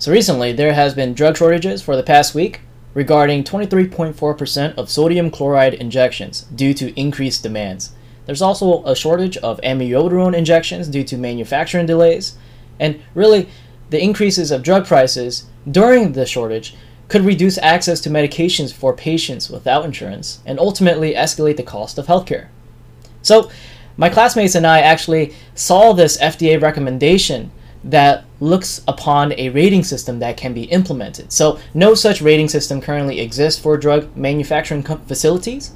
So recently, there has been drug shortages for the past week regarding 23.4% of sodium chloride injections due to increased demands. There's also a shortage of amiodarone injections due to manufacturing delays, and really, the increases of drug prices during the shortage could reduce access to medications for patients without insurance and ultimately escalate the cost of healthcare. So, my classmates and I actually saw this FDA recommendation that looks upon a rating system that can be implemented. So, no such rating system currently exists for drug manufacturing facilities,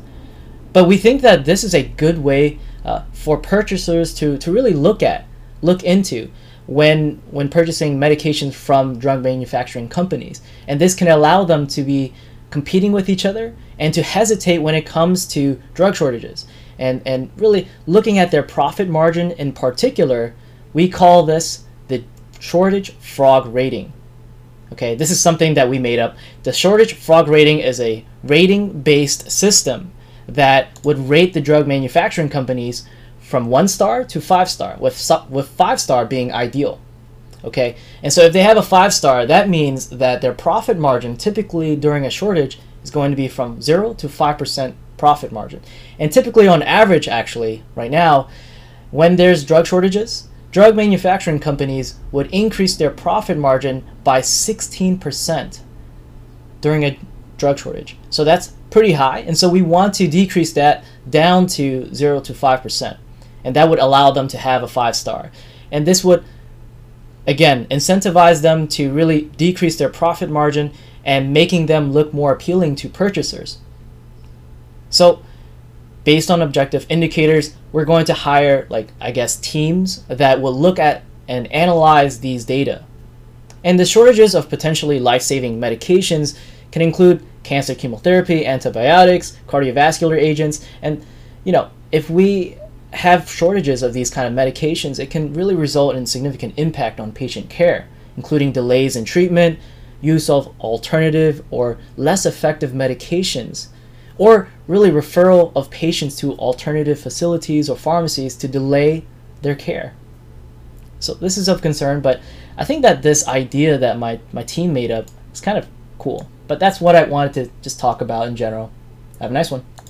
but we think that this is a good way uh, for purchasers to, to really look at, look into when when purchasing medications from drug manufacturing companies. And this can allow them to be competing with each other and to hesitate when it comes to drug shortages. And and really looking at their profit margin in particular, we call this shortage frog rating. Okay, this is something that we made up. The shortage frog rating is a rating based system that would rate the drug manufacturing companies from one star to five star, with with five star being ideal. Okay, and so if they have a five star, that means that their profit margin typically during a shortage is going to be from zero to five percent profit margin. And typically, on average, actually, right now, when there's drug shortages, drug manufacturing companies would increase their profit margin by 16% during a drug shortage. So that's pretty high. And so we want to decrease that down to 0 to 5% and that would allow them to have a five star. And this would, again, incentivize them to really decrease their profit margin and making them look more appealing to purchasers. So, based on objective indicators, we're going to hire, like, I guess, teams that will look at and analyze these data. And the shortages of potentially life saving medications can include cancer chemotherapy, antibiotics, cardiovascular agents, and, you know, if we have shortages of these kind of medications, it can really result in significant impact on patient care, including delays in treatment, use of alternative or less effective medications, or really referral of patients to alternative facilities or pharmacies to delay their care. So this is of concern, but I think that this idea that my, my team made up is kind of cool. But that's what I wanted to just talk about in general. Have a nice one.